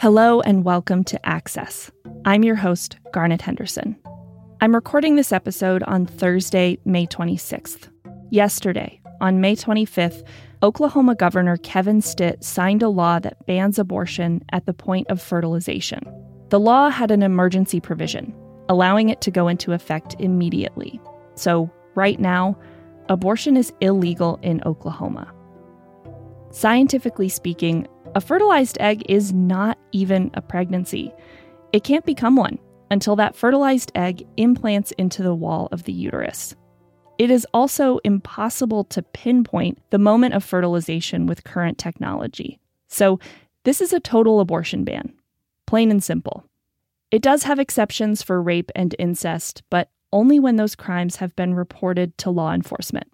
Hello and welcome to Access. I'm your host, Garnet Henderson. I'm recording this episode on Thursday, May 26th. Yesterday, on May 25th, Oklahoma Governor Kevin Stitt signed a law that bans abortion at the point of fertilization. The law had an emergency provision, allowing it to go into effect immediately. So, right now, abortion is illegal in Oklahoma. Scientifically speaking, a fertilized egg is not even a pregnancy. It can't become one until that fertilized egg implants into the wall of the uterus. It is also impossible to pinpoint the moment of fertilization with current technology. So, this is a total abortion ban, plain and simple. It does have exceptions for rape and incest, but only when those crimes have been reported to law enforcement.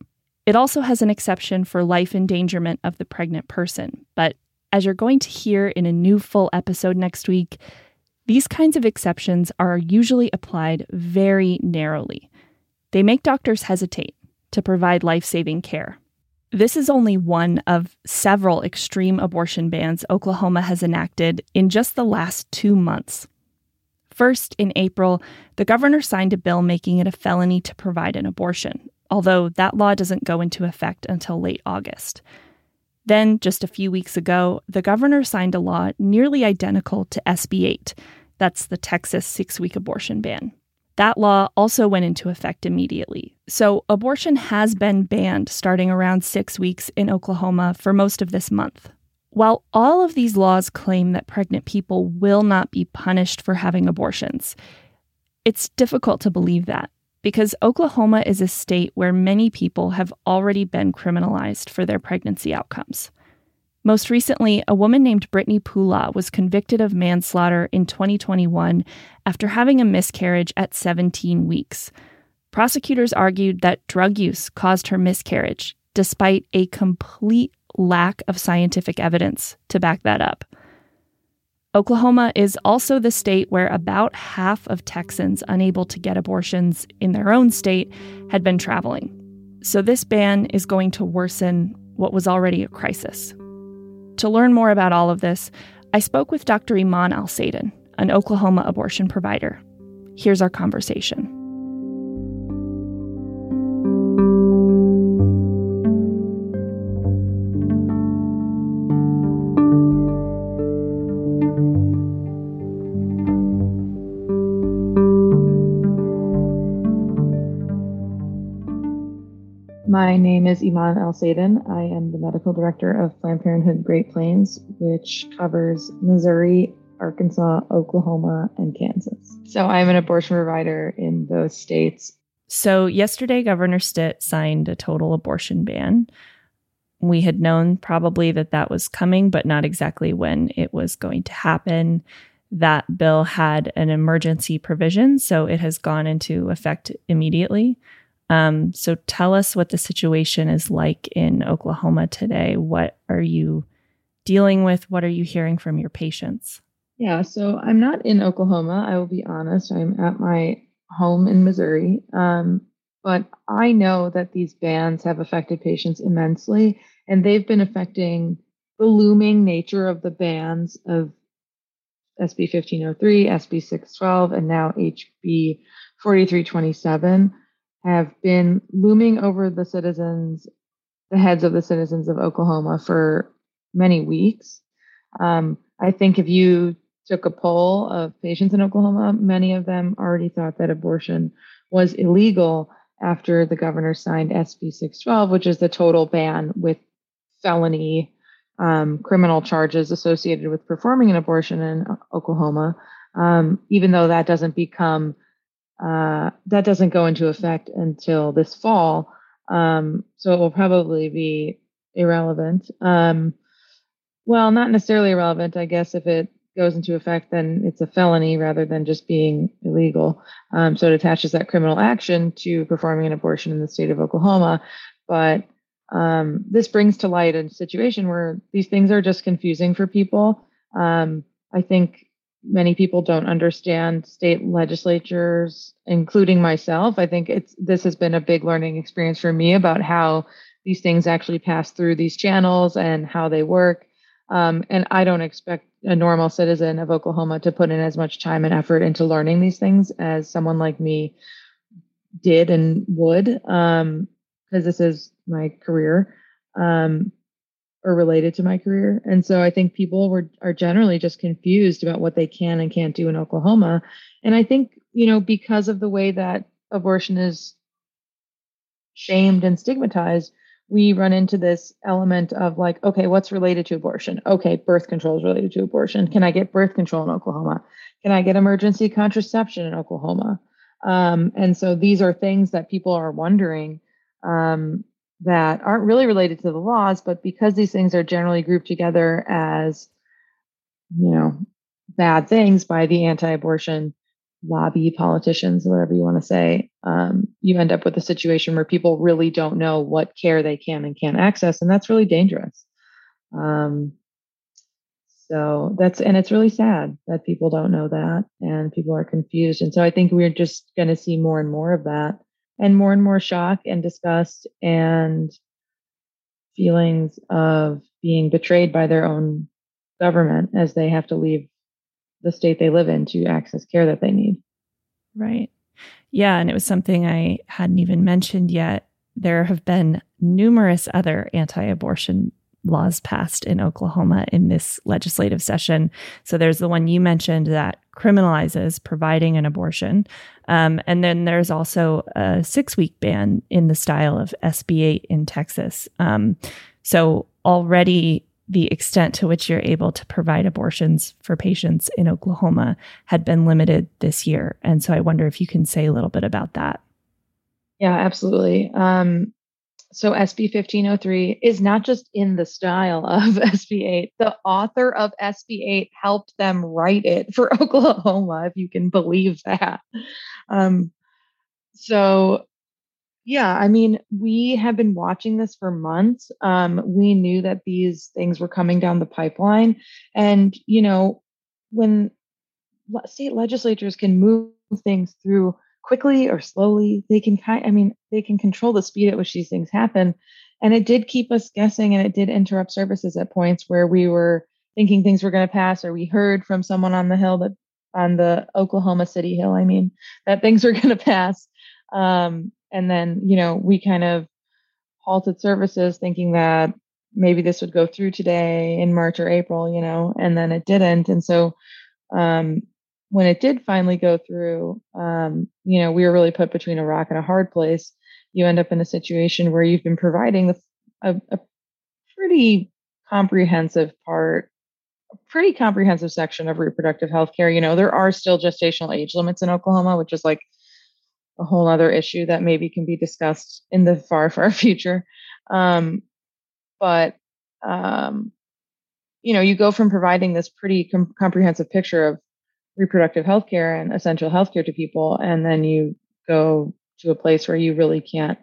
It also has an exception for life endangerment of the pregnant person, but as you're going to hear in a new full episode next week, these kinds of exceptions are usually applied very narrowly. They make doctors hesitate to provide life saving care. This is only one of several extreme abortion bans Oklahoma has enacted in just the last two months. First, in April, the governor signed a bill making it a felony to provide an abortion, although that law doesn't go into effect until late August. Then, just a few weeks ago, the governor signed a law nearly identical to SB 8. That's the Texas six week abortion ban. That law also went into effect immediately. So, abortion has been banned starting around six weeks in Oklahoma for most of this month. While all of these laws claim that pregnant people will not be punished for having abortions, it's difficult to believe that because Oklahoma is a state where many people have already been criminalized for their pregnancy outcomes. Most recently, a woman named Brittney Poolaw was convicted of manslaughter in 2021 after having a miscarriage at 17 weeks. Prosecutors argued that drug use caused her miscarriage, despite a complete lack of scientific evidence to back that up. Oklahoma is also the state where about half of Texans unable to get abortions in their own state had been traveling. So this ban is going to worsen what was already a crisis. To learn more about all of this, I spoke with Dr. Iman Alsaden, an Oklahoma abortion provider. Here's our conversation. My name is Iman Alsaden. I am the medical director of Planned Parenthood Great Plains, which covers Missouri, Arkansas, Oklahoma, and Kansas. So I'm an abortion provider in those states. So yesterday, Governor Stitt signed a total abortion ban. We had known probably that that was coming, but not exactly when it was going to happen. That bill had an emergency provision, so it has gone into effect immediately. Um, so tell us what the situation is like in Oklahoma today. What are you dealing with? What are you hearing from your patients? Yeah, so I'm not in Oklahoma. I will be honest. I'm at my home in Missouri. Um, but I know that these bans have affected patients immensely, and they've been affecting the looming nature of the bans of SB 1503, SB 612, and now HB 4327 have been looming over the citizens, the heads of the citizens of Oklahoma for many weeks. Um, I think if you took a poll of patients in Oklahoma, many of them already thought that abortion was illegal after the governor signed SB 612, which is the total ban with felony um, criminal charges associated with performing an abortion in Oklahoma, um, even though that doesn't become uh, that doesn't go into effect until this fall. Um, so it will probably be irrelevant. Um, well, not necessarily irrelevant. I guess if it goes into effect, then it's a felony rather than just being illegal. Um, so it attaches that criminal action to performing an abortion in the state of Oklahoma. But um, this brings to light a situation where these things are just confusing for people. Um, I think many people don't understand state legislatures, including myself. I think it's this has been a big learning experience for me about how these things actually pass through these channels and how they work. Um, and I don't expect a normal citizen of Oklahoma to put in as much time and effort into learning these things as someone like me did and would, because um, this is my career um, or related to my career. And so I think people were are generally just confused about what they can and can't do in Oklahoma. And I think you know because of the way that abortion is shamed and stigmatized we run into this element of like, okay, what's related to abortion? Okay, birth control is related to abortion. Can I get birth control in Oklahoma? Can I get emergency contraception in Oklahoma? Um, and so these are things that people are wondering um, that aren't really related to the laws, but because these things are generally grouped together as, you know, bad things by the anti-abortion lobby politicians, whatever you want to say, um, you end up with a situation where people really don't know what care they can and can't access, and that's really dangerous. Um, so that's and it's really sad that people don't know that and people are confused. And so I think we're just going to see more and more of that, and more and more shock and disgust and feelings of being betrayed by their own government as they have to leave the state they live in to access care that they need. Right. Yeah. And it was something I hadn't even mentioned yet. There have been numerous other anti abortion laws passed in Oklahoma in this legislative session. So there's the one you mentioned that criminalizes providing an abortion. Um, and then there's also a six week ban in the style of SB 8 in Texas. Um, so already the extent to which you're able to provide abortions for patients in Oklahoma had been limited this year. And so I wonder if you can say a little bit about that. Yeah, absolutely. Um, so SB 1503 is not just in the style of SB 8. The author of SB 8 helped them write it for Oklahoma, if you can believe that. Um, so yeah, I mean, we have been watching this for months. Um, we knew that these things were coming down the pipeline. And, you know, when state legislatures can move things through quickly or slowly, they can kind I mean, they can control the speed at which these things happen. And it did keep us guessing and it did interrupt services at points where we were thinking things were going to pass, or we heard from someone on the hill that on the Oklahoma City Hill, I mean, that things were going to pass. Um, and then, you know, we kind of halted services thinking that maybe this would go through today in March or April, you know, and then it didn't. And so um, when it did finally go through, um, you know, we were really put between a rock and a hard place. You end up in a situation where you've been providing a, a, a pretty comprehensive part, a pretty comprehensive section of reproductive health care. You know, there are still gestational age limits in Oklahoma, which is like a whole other issue that maybe can be discussed in the far far future um, but um, you know you go from providing this pretty com- comprehensive picture of reproductive health care and essential health care to people and then you go to a place where you really can't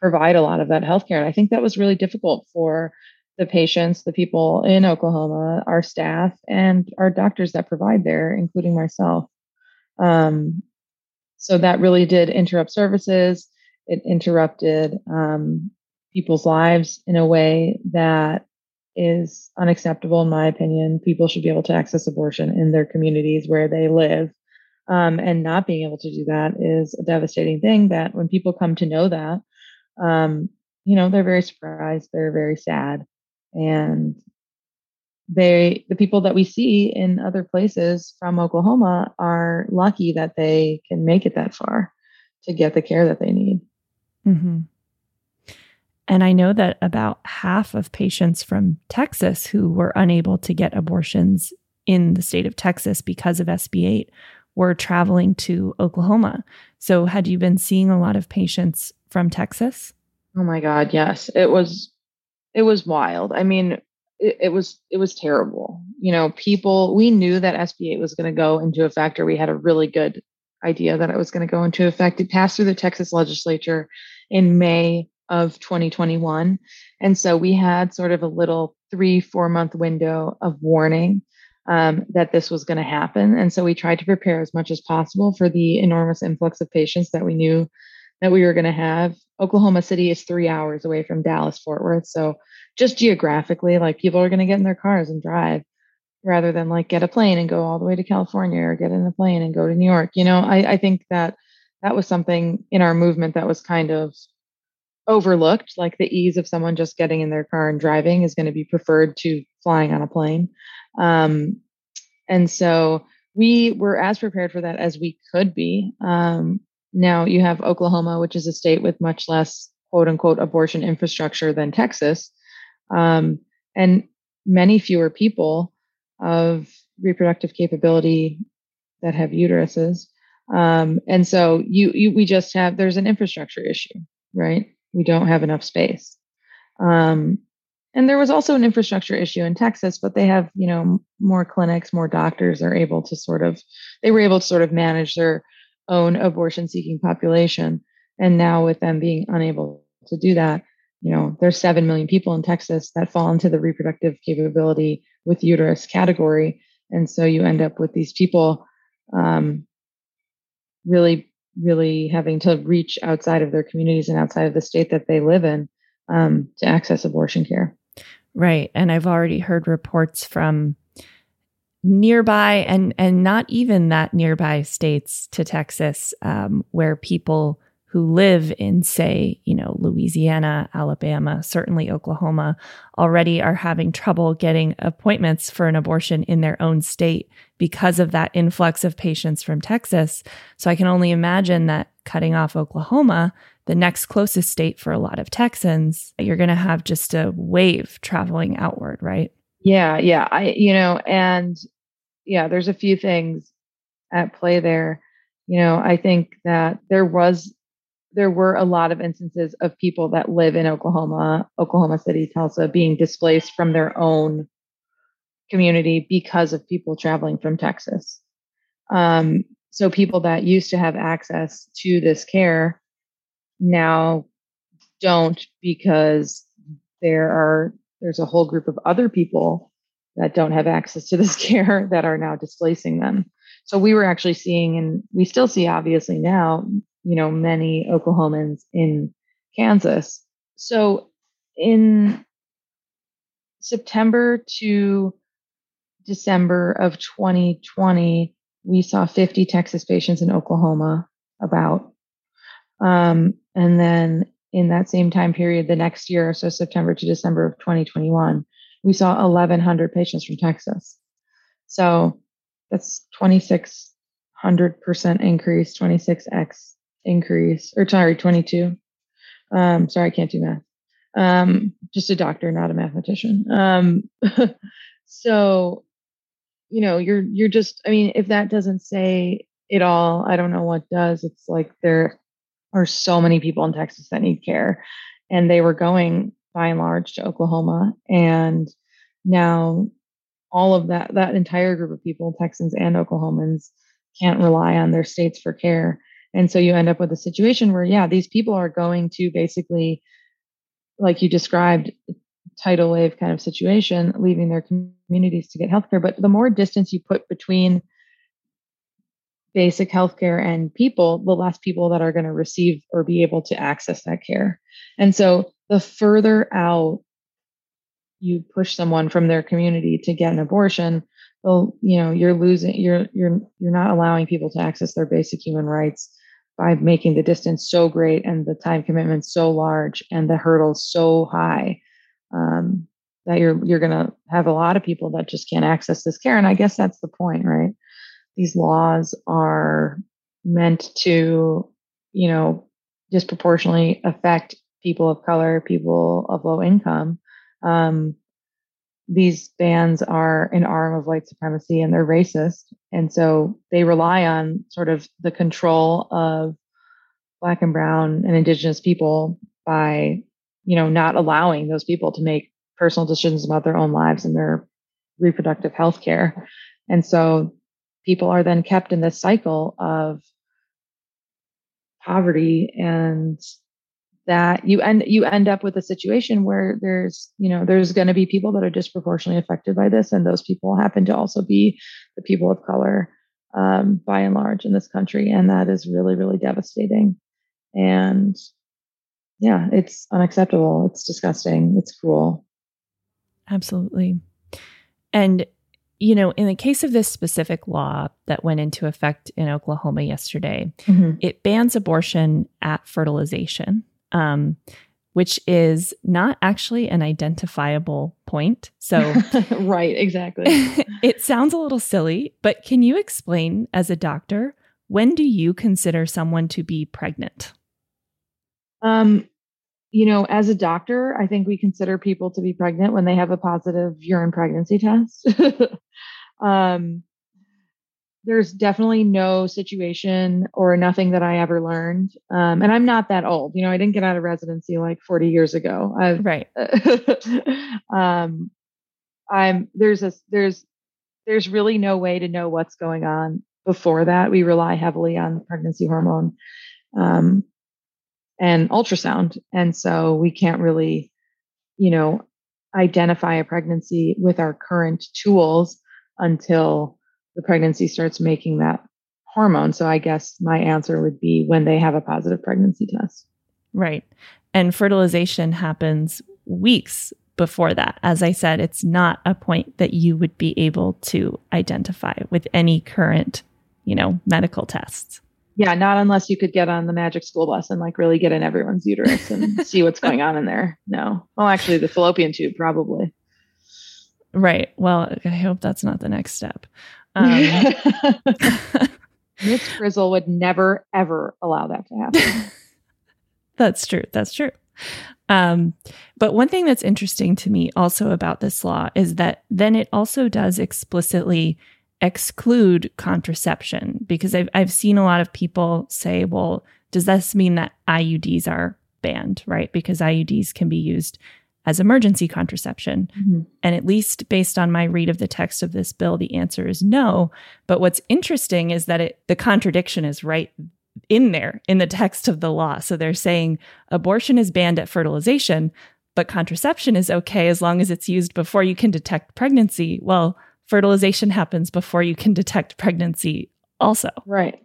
provide a lot of that health care and i think that was really difficult for the patients the people in oklahoma our staff and our doctors that provide there including myself um, so that really did interrupt services. It interrupted um, people's lives in a way that is unacceptable, in my opinion. People should be able to access abortion in their communities where they live. Um, and not being able to do that is a devastating thing that when people come to know that, um, you know, they're very surprised, they're very sad. And they the people that we see in other places from Oklahoma are lucky that they can make it that far to get the care that they need. Mm-hmm. And I know that about half of patients from Texas who were unable to get abortions in the state of Texas because of SB 8 were traveling to Oklahoma. So, had you been seeing a lot of patients from Texas? Oh my God, yes. It was it was wild. I mean, it, it, was it was terrible. You know, people we knew that SB8 was going to go into effect, or we had a really good idea that it was going to go into effect. It passed through the Texas legislature in May of 2021, and so we had sort of a little three four month window of warning um, that this was going to happen, and so we tried to prepare as much as possible for the enormous influx of patients that we knew that we were going to have. Oklahoma City is three hours away from Dallas Fort Worth, so just geographically, like people are going to get in their cars and drive rather than like get a plane and go all the way to California or get in a plane and go to New York. You know, I, I think that that was something in our movement that was kind of overlooked. Like the ease of someone just getting in their car and driving is going to be preferred to flying on a plane. Um, and so we were as prepared for that as we could be. Um, now you have Oklahoma, which is a state with much less quote unquote abortion infrastructure than Texas, um, and many fewer people of reproductive capability that have uteruses. Um, and so you, you, we just have there's an infrastructure issue, right? We don't have enough space. Um, and there was also an infrastructure issue in Texas, but they have, you know, more clinics, more doctors are able to sort of, they were able to sort of manage their own abortion seeking population. And now with them being unable to do that, you know, there's 7 million people in Texas that fall into the reproductive capability with uterus category. And so you end up with these people um, really, really having to reach outside of their communities and outside of the state that they live in um, to access abortion care. Right. And I've already heard reports from nearby and and not even that nearby states to Texas um, where people who live in say you know Louisiana, Alabama, certainly Oklahoma already are having trouble getting appointments for an abortion in their own state because of that influx of patients from Texas. So I can only imagine that cutting off Oklahoma the next closest state for a lot of Texans, you're going to have just a wave traveling outward, right? Yeah, yeah. I, you know, and yeah, there's a few things at play there. You know, I think that there was, there were a lot of instances of people that live in Oklahoma, Oklahoma City, Tulsa, being displaced from their own community because of people traveling from Texas. Um, so people that used to have access to this care now don't because there are there's a whole group of other people that don't have access to this care that are now displacing them. So we were actually seeing, and we still see obviously now, you know, many Oklahomans in Kansas. So in September to December of 2020, we saw 50 Texas patients in Oklahoma about. Um, and then in that same time period, the next year, so September to December of 2021, we saw 1,100 patients from Texas. So that's 2,600% increase, 26x increase, or sorry, 22. Um, sorry, I can't do math. Um, just a doctor, not a mathematician. Um, so, you know, you're you're just. I mean, if that doesn't say it all, I don't know what does. It's like there are so many people in Texas that need care. And they were going by and large to Oklahoma. And now all of that, that entire group of people, Texans and Oklahomans, can't rely on their states for care. And so you end up with a situation where, yeah, these people are going to basically, like you described, tidal wave kind of situation, leaving their communities to get healthcare. But the more distance you put between basic healthcare and people, the less people that are going to receive or be able to access that care. And so the further out you push someone from their community to get an abortion, well, you know, you're losing you're you're you're not allowing people to access their basic human rights by making the distance so great and the time commitment so large and the hurdles so high um, that you're you're going to have a lot of people that just can't access this care. And I guess that's the point, right? these laws are meant to, you know, disproportionately affect people of color, people of low income. Um, these bans are an arm of white supremacy and they're racist. And so they rely on sort of the control of black and brown and indigenous people by, you know, not allowing those people to make personal decisions about their own lives and their reproductive health care. And so people are then kept in this cycle of poverty and that you end you end up with a situation where there's you know there's going to be people that are disproportionately affected by this and those people happen to also be the people of color um, by and large in this country and that is really really devastating and yeah it's unacceptable it's disgusting it's cruel Absolutely. And, you know, in the case of this specific law that went into effect in Oklahoma yesterday, mm-hmm. it bans abortion at fertilization. Um, which is not actually an identifiable point. So, right, exactly. it sounds a little silly, but can you explain as a doctor when do you consider someone to be pregnant? Um, you know, as a doctor, I think we consider people to be pregnant when they have a positive urine pregnancy test. um, there's definitely no situation or nothing that I ever learned. Um, and I'm not that old. You know, I didn't get out of residency like 40 years ago. I've, right. um, I'm there's a there's there's really no way to know what's going on before that. We rely heavily on pregnancy hormone um, and ultrasound, and so we can't really, you know, identify a pregnancy with our current tools until the pregnancy starts making that hormone. So I guess my answer would be when they have a positive pregnancy test. Right. And fertilization happens weeks before that. As I said, it's not a point that you would be able to identify with any current, you know, medical tests. Yeah, not unless you could get on the magic school bus and like really get in everyone's uterus and see what's going on in there. No. Well, actually, the fallopian tube probably. Right. Well, I hope that's not the next step. Um, Miss Frizzle would never, ever allow that to happen. that's true. That's true. Um, but one thing that's interesting to me also about this law is that then it also does explicitly exclude contraception because I've, I've seen a lot of people say, well, does this mean that IUDs are banned, right? Because IUDs can be used as emergency contraception. Mm-hmm. And at least based on my read of the text of this bill, the answer is no. But what's interesting is that it, the contradiction is right in there in the text of the law. So they're saying abortion is banned at fertilization, but contraception is okay as long as it's used before you can detect pregnancy. Well, fertilization happens before you can detect pregnancy, also. Right.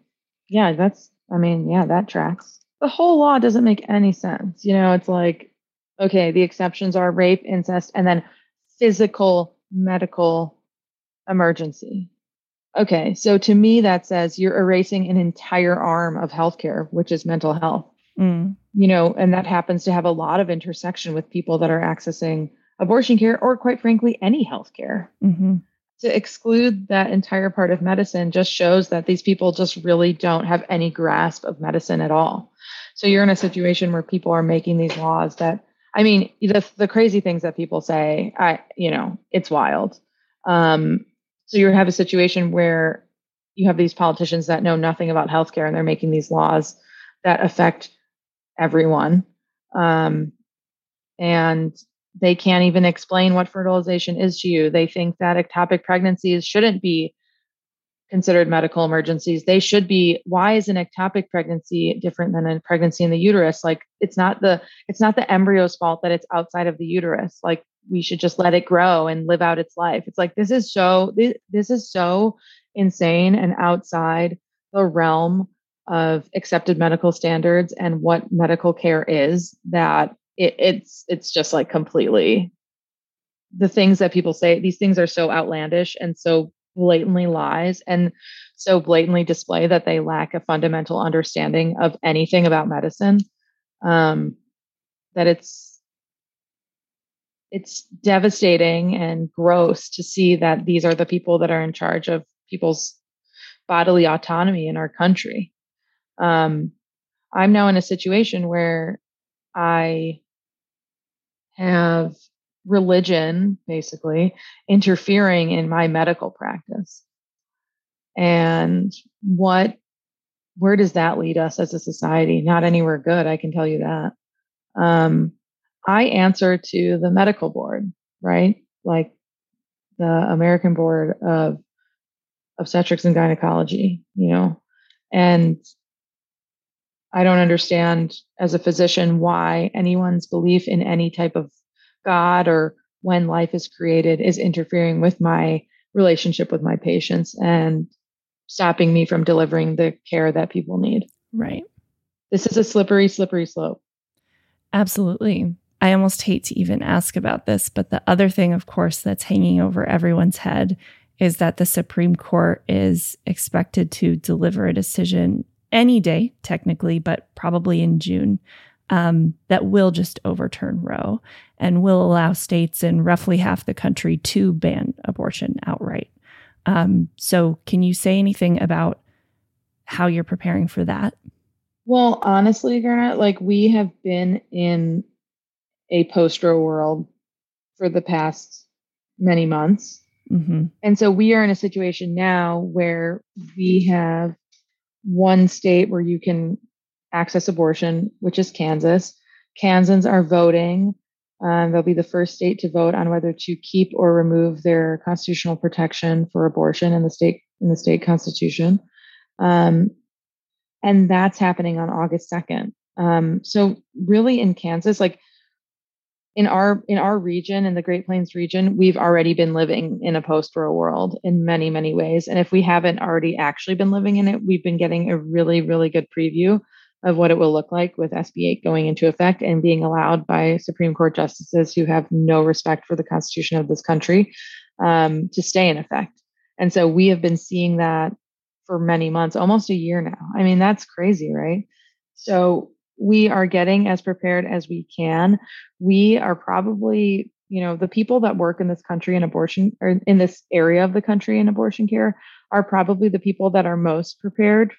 Yeah, that's, I mean, yeah, that tracks. The whole law doesn't make any sense. You know, it's like, okay, the exceptions are rape, incest, and then physical medical emergency. Okay, so to me, that says you're erasing an entire arm of healthcare, which is mental health. Mm. You know, and that happens to have a lot of intersection with people that are accessing abortion care or, quite frankly, any healthcare. Mm-hmm. To exclude that entire part of medicine just shows that these people just really don't have any grasp of medicine at all. So you're in a situation where people are making these laws that I mean, the the crazy things that people say, I you know, it's wild. Um, so you have a situation where you have these politicians that know nothing about healthcare and they're making these laws that affect everyone. Um, and they can't even explain what fertilization is to you. They think that ectopic pregnancies shouldn't be considered medical emergencies. They should be. Why is an ectopic pregnancy different than a pregnancy in the uterus? Like it's not the it's not the embryo's fault that it's outside of the uterus. Like we should just let it grow and live out its life. It's like this is so this, this is so insane and outside the realm of accepted medical standards and what medical care is that it, it's it's just like completely the things that people say these things are so outlandish and so blatantly lies and so blatantly display that they lack a fundamental understanding of anything about medicine um, that it's it's devastating and gross to see that these are the people that are in charge of people's bodily autonomy in our country. Um, i'm now in a situation where i have religion basically interfering in my medical practice. And what where does that lead us as a society? Not anywhere good i can tell you that. Um, i answer to the medical board right? Like the american board of obstetrics and gynecology you know? And i don't understand as a physician why anyone's belief in any type of God or when life is created is interfering with my relationship with my patients and stopping me from delivering the care that people need. Right. This is a slippery, slippery slope. Absolutely. I almost hate to even ask about this, but the other thing, of course, that's hanging over everyone's head is that the Supreme Court is expected to deliver a decision any day, technically, but probably in June, um, that will just overturn Roe and will allow states in roughly half the country to ban abortion outright. Um, so, can you say anything about how you're preparing for that? Well, honestly, Garnet, like we have been in a post Roe world for the past many months. Mm-hmm. And so we are in a situation now where we have one state where you can access abortion, which is Kansas. Kansans are voting. Um, they'll be the first state to vote on whether to keep or remove their constitutional protection for abortion in the state in the state constitution, um, and that's happening on August second. Um, so really, in Kansas, like in our in our region in the great plains region we've already been living in a post-Roe world in many many ways and if we haven't already actually been living in it we've been getting a really really good preview of what it will look like with SB 8 going into effect and being allowed by Supreme Court justices who have no respect for the Constitution of this country um, to stay in effect. And so we have been seeing that for many months, almost a year now. I mean, that's crazy, right? So we are getting as prepared as we can. We are probably, you know, the people that work in this country in abortion or in this area of the country in abortion care are probably the people that are most prepared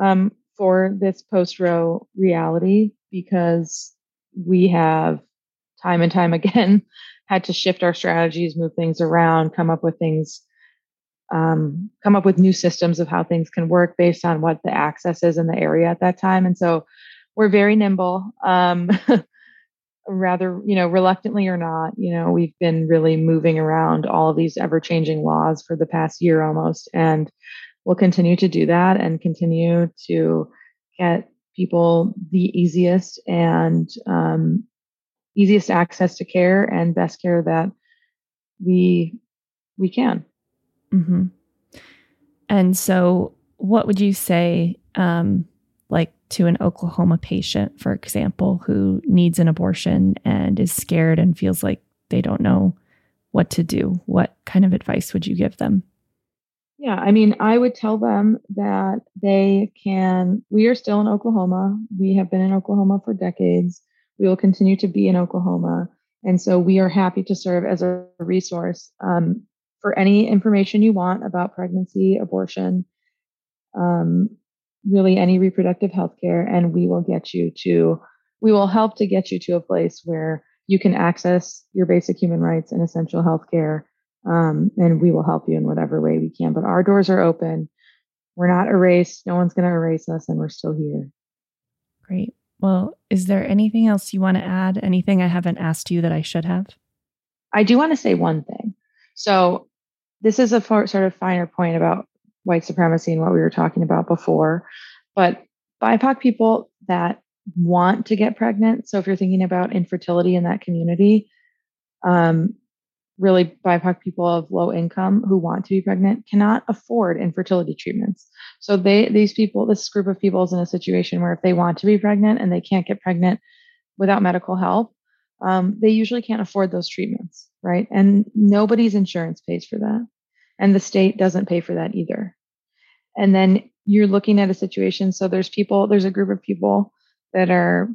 um, for this post Roe reality because we have time and time again had to shift our strategies, move things around, come up with things um, come up with new systems of how things can work based on what the access is in the area at that time. And so we're very nimble um, rather you know reluctantly or not you know we've been really moving around all of these ever changing laws for the past year almost and we'll continue to do that and continue to get people the easiest and um, easiest access to care and best care that we we can mm-hmm. and so what would you say um, like to an Oklahoma patient, for example, who needs an abortion and is scared and feels like they don't know what to do, what kind of advice would you give them? Yeah, I mean, I would tell them that they can. We are still in Oklahoma. We have been in Oklahoma for decades. We will continue to be in Oklahoma. And so we are happy to serve as a resource um, for any information you want about pregnancy, abortion, um, really any reproductive health care, and we will get you to, we will help to get you to a place where you can access your basic human rights and essential health care. Um, and we will help you in whatever way we can. But our doors are open. We're not erased. No one's going to erase us, and we're still here. Great. Well, is there anything else you want to add? Anything I haven't asked you that I should have? I do want to say one thing. So, this is a sort of finer point about white supremacy and what we were talking about before. But BIPOC people that want to get pregnant, so if you're thinking about infertility in that community, um, really BIPOC people of low income who want to be pregnant cannot afford infertility treatments. So they these people, this group of people is in a situation where if they want to be pregnant and they can't get pregnant without medical help, um, they usually can't afford those treatments, right? And nobody's insurance pays for that and the state doesn't pay for that either. And then you're looking at a situation. So there's people, there's a group of people that are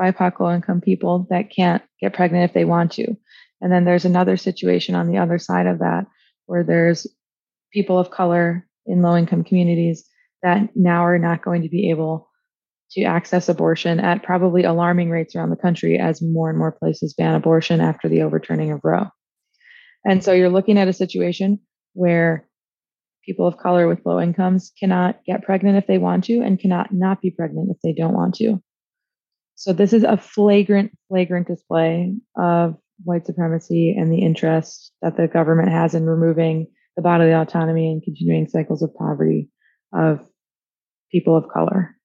BIPOC low income people that can't get pregnant if they want to. And then there's another situation on the other side of that where there's people of color in low income communities that now are not going to be able to access abortion at probably alarming rates around the country as more and more places ban abortion after the overturning of Roe. And so you're looking at a situation where people of color with low incomes cannot get pregnant if they want to and cannot not be pregnant if they don't want to. So this is a flagrant, flagrant display of white supremacy and the interest that the government has in removing the bodily autonomy and continuing cycles of poverty of people of color.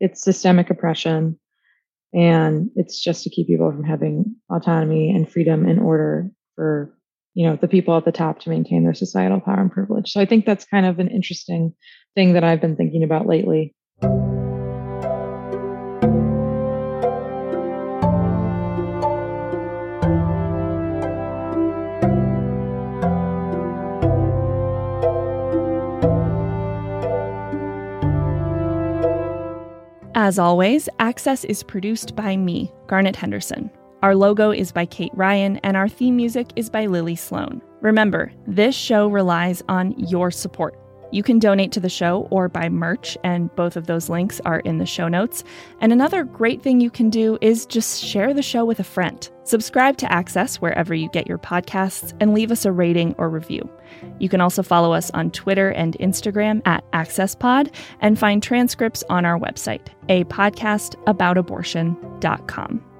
It's systemic oppression, and it's just to keep people from having autonomy and freedom in order for you know the people at the top to maintain their societal power and privilege so i think that's kind of an interesting thing that i've been thinking about lately As always, Access is produced by me, Garnet Henderson. Our logo is by Kate Ryan, and our theme music is by Lily Sloan. Remember, this show relies on your support. You can donate to the show or buy merch, and both of those links are in the show notes. And another great thing you can do is just share the show with a friend. Subscribe to Access wherever you get your podcasts and leave us a rating or review. You can also follow us on Twitter and Instagram at AccessPod and find transcripts on our website, a podcast about abortion.com.